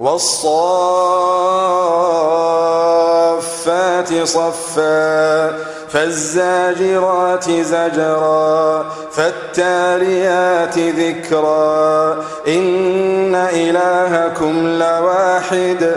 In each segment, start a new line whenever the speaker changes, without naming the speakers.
والصافات صفا فالزاجرات زجرا فالتاليات ذكرا إن إلهكم لواحد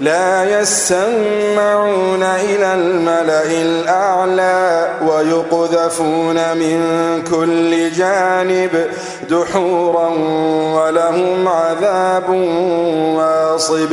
لا يسمعون إلى الملأ الأعلى ويقذفون من كل جانب دحورا ولهم عذاب واصب.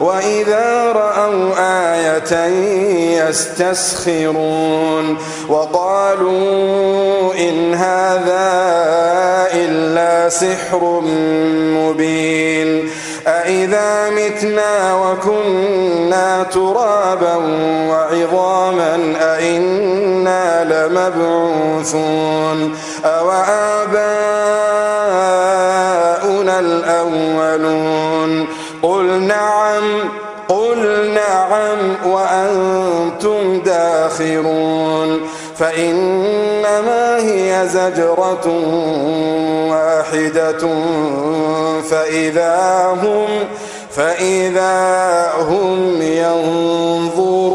وإذا رأوا آية يستسخرون وقالوا إن هذا إلا سحر مبين أإذا متنا وكنا ترابا وعظاما أإنا لمبعوثون أو آباؤنا الأولون قل نعم قل نعم وأنتم داخرون. فإنما هي زجرة واحدة فإذا هم فإذا هم ينظرون.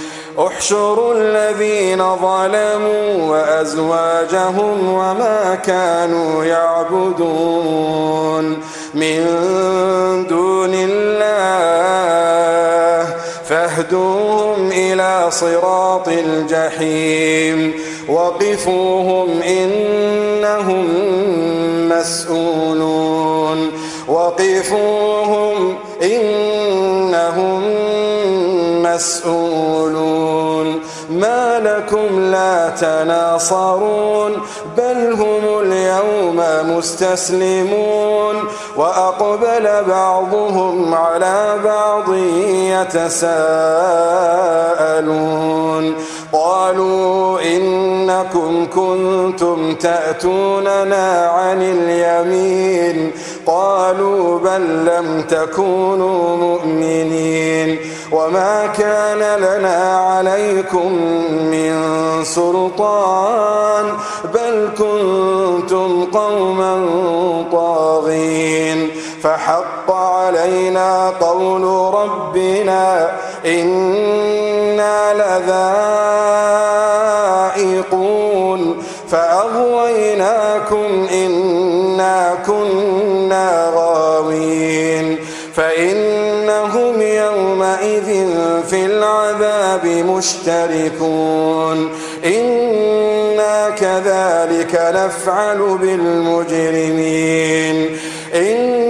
احشروا الذين ظلموا وأزواجهم وما كانوا يعبدون من دون الله فاهدوهم إلى صراط الجحيم وقفوهم إنهم مسؤولون وقفوهم إنهم مسؤولون لكم لا تناصرون بل هم اليوم مستسلمون. وأقبل بعضهم على بعض يتساءلون. قالوا إنكم كنتم تأتوننا عن اليمين. قالوا بل لم تكونوا مؤمنين. وما كان لنا عليكم سلطان بل كنتم قوما طاغين. فحق علينا قول ربنا إنا لذائقون. فأغويناكم إنا كنا غاوين. فإنهم يومئذ في العذاب مشتركون. إنا كذلك نفعل بالمجرمين إنهم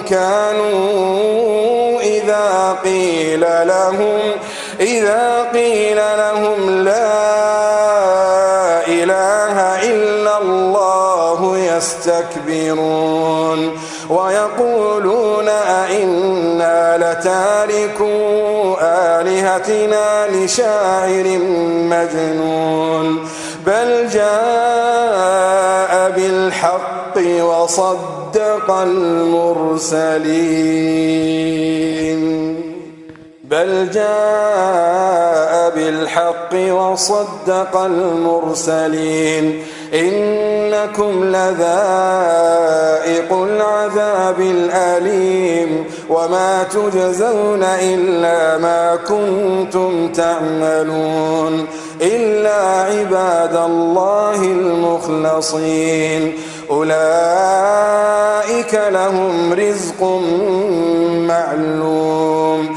كانوا إذا قيل لهم إذا قيل لهم لا إله إلا الله يستكبرون ويقولون أئنا لتاركوا آلهتنا لشاعر مجنون بل جاء بالحق وصدق المرسلين بل جاء بالحق وصدق المرسلين إنكم لذائق العذاب الأليم وما تجزون إلا ما كنتم تعملون إلا عباد الله المخلصين. أولئك لهم رزق معلوم.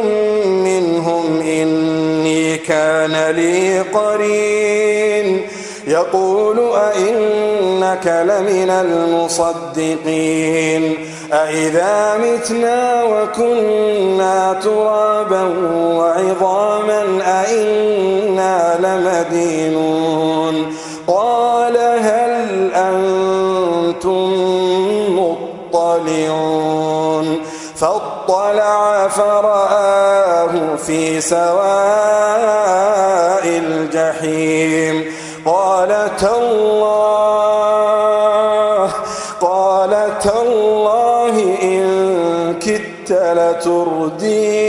كان لي قرين. يقول أئنك لمن المصدقين. أئذا متنا وكنا ترابا وعظاما أئنا لمدينون. قال هل أنتم مطلعون؟ فاطلع فرآه في سواء الجحيم. قال تالله قال تالله إن كدت لتردين.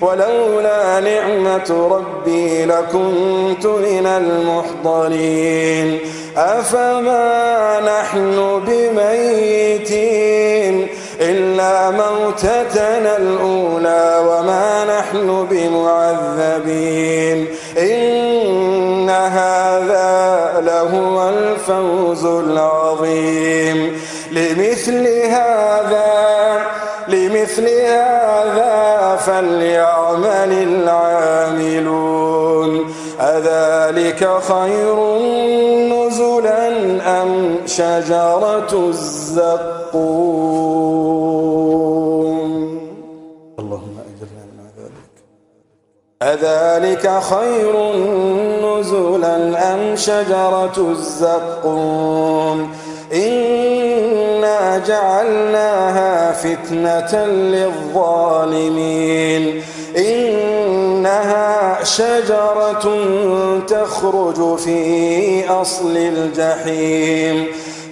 ولولا نعمة ربي لكنت من المحضرين. أفما نحن بميتين؟ إلا موتتنا الأولى وما نحن بمعذبين. إن هذا لهو الفوز العظيم. لمثل هذا لمثل هذا فليعمل العاملون. أذلك خير نزلا أم شجرة الزقوم اللهم أجرنا من ذلك. أذلك خير نزلا أم شجرة الزقوم؟ إنا جعلناها فتنة للظالمين. إنها شجرة تخرج في أصل الجحيم.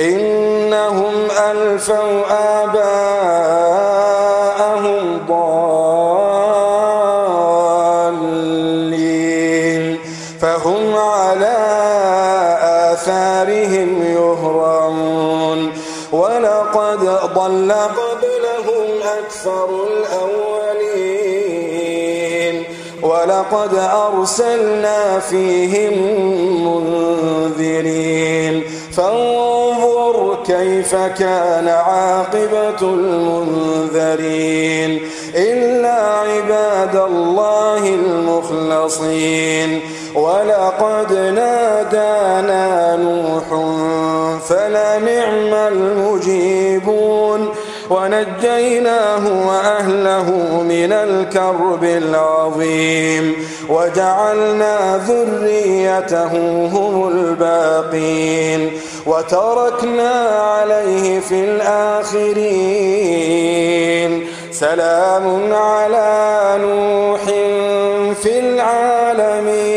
إنهم ألفوا آباءهم ضالين فهم على آثارهم يهرعون ولقد ضل قبلهم أكثر الأولين ولقد أرسلنا فيهم منذرين كيف كان عاقبة المنذرين إلا عباد الله المخلصين ولقد نادانا ونجيناه وأهله من الكرب العظيم وجعلنا ذريته هم الباقين وتركنا عليه في الآخرين سلام على نوح في العالمين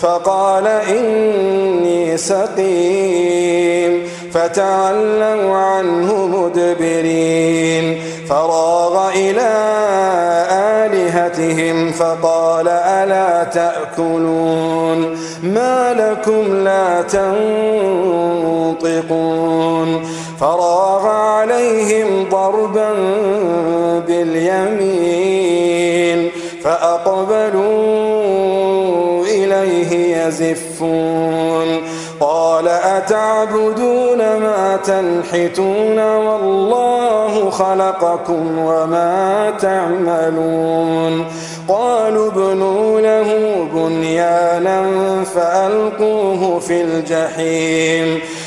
فقال إني سقيم. فتعلوا عنه مدبرين. فراغ إلى آلهتهم فقال ألا تأكلون؟ ما لكم لا تنطقون. فراغ يزفون. قال أتعبدون ما تنحتون والله خلقكم وما تعملون. قالوا ابنوا له بنيانا فألقوه في الجحيم.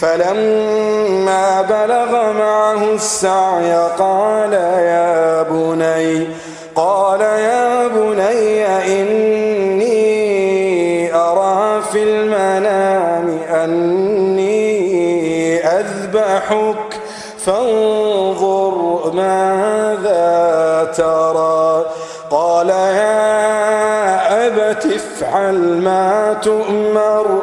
فلما بلغ معه السعي قال يا بني قال يا بني إني أرى في المنام أني أذبحك فانظر ماذا ترى. قال يا أبت افعل ما تؤمر.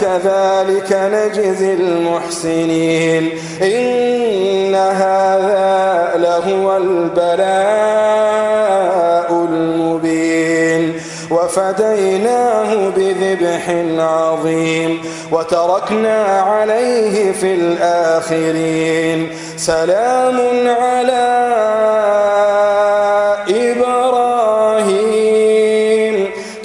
كذلك نجزي المحسنين. إن هذا لهو البلاء المبين. وفديناه بذبح عظيم. وتركنا عليه في الآخرين. سلام على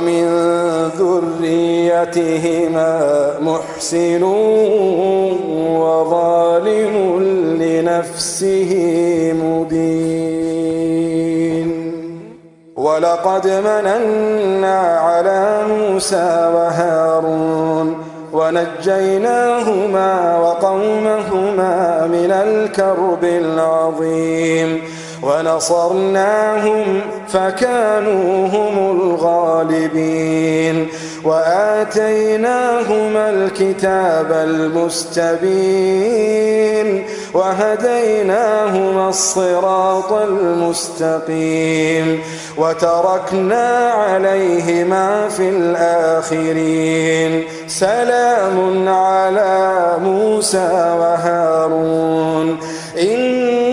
ومن ذريتهما محسن وظالم لنفسه مبين. ولقد مننا على موسى وهارون ونجيناهما وقومهما من الكرب العظيم. ونصرناهم فكانوا هم الغالبين وآتيناهما الكتاب المستبين وهديناهما الصراط المستقيم وتركنا عليهما في الآخرين سلام على موسى وهارون إنا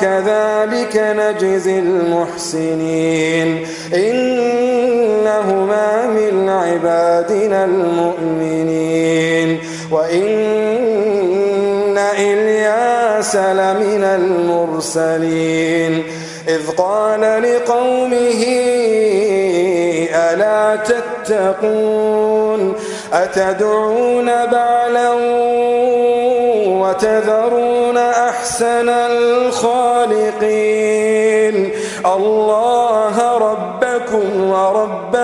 كذلك نجزي المحسنين. إنهما من عبادنا المؤمنين. وإن إلياس لمن المرسلين. إذ قال لقومه ألا تتقون؟ أتدعون بعلا وتذرون أحسن الخالقين. الله ربكم ورب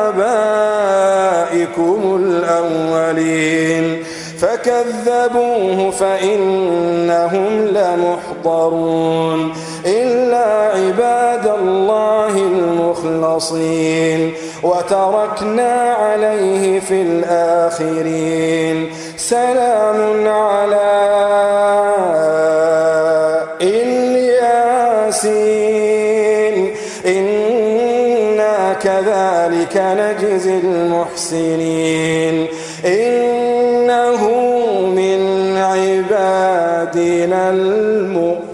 آبائكم الأولين. فكذبوه فإنهم لمحضرون. إلا عباد الله المخلصين. وتركنا عليه في الآخرين. سلام على الياسين إنا كذلك نجزي المحسنين. إنه من عبادنا المؤمنين.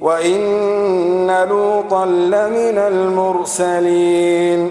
وإن لوطا لمن المرسلين.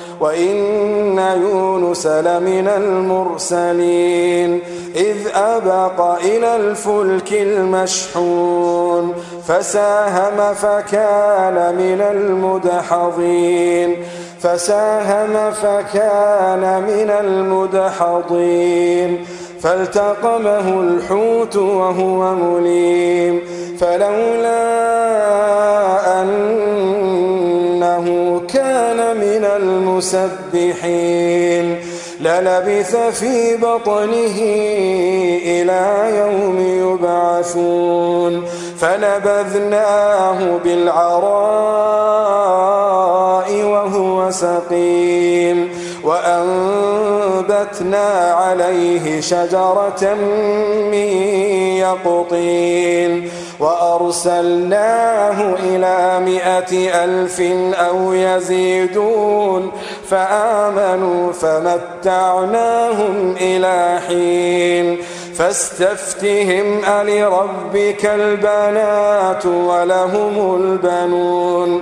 وإن يونس لمن المرسلين إذ أبق إلى الفلك المشحون فساهم فكان من المدحضين فساهم فكان من المدحضين فالتقمه الحوت وهو مليم فلولا أنه كان من المسبحين. للبث في بطنه إلى يوم يبعثون. فنبذناه بالعراء وهو سقيم. وأنبتنا عليه شجرة من يقطين وأرسلناه إلى مئة ألف أو يزيدون فآمنوا فمتعناهم إلى حين فاستفتهم ألربك البنات ولهم البنون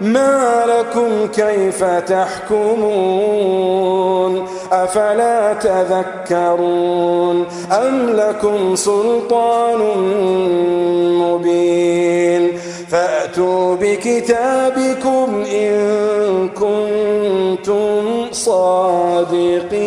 ما لكم كيف تحكمون؟ أفلا تذكرون أم لكم سلطان مبين؟ فأتوا بكتابكم إن كنتم صادقين.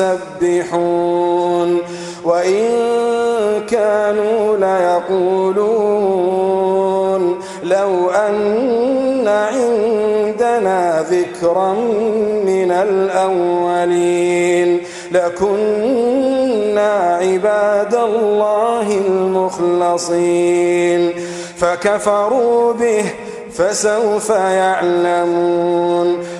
المسبحون. وإن كانوا ليقولون لو أن ذكرا من الأولين لكنا عباد الله المخلصين. فكفروا به فسوف يعلمون.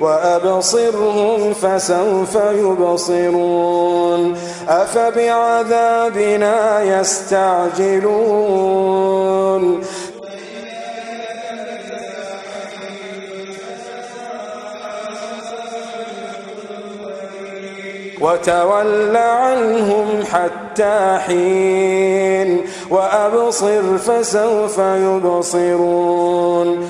وأبصرهم فسوف يبصرون. أفبعذابنا يستعجلون. وتول عنهم حتى حين. وأبصر فسوف يبصرون.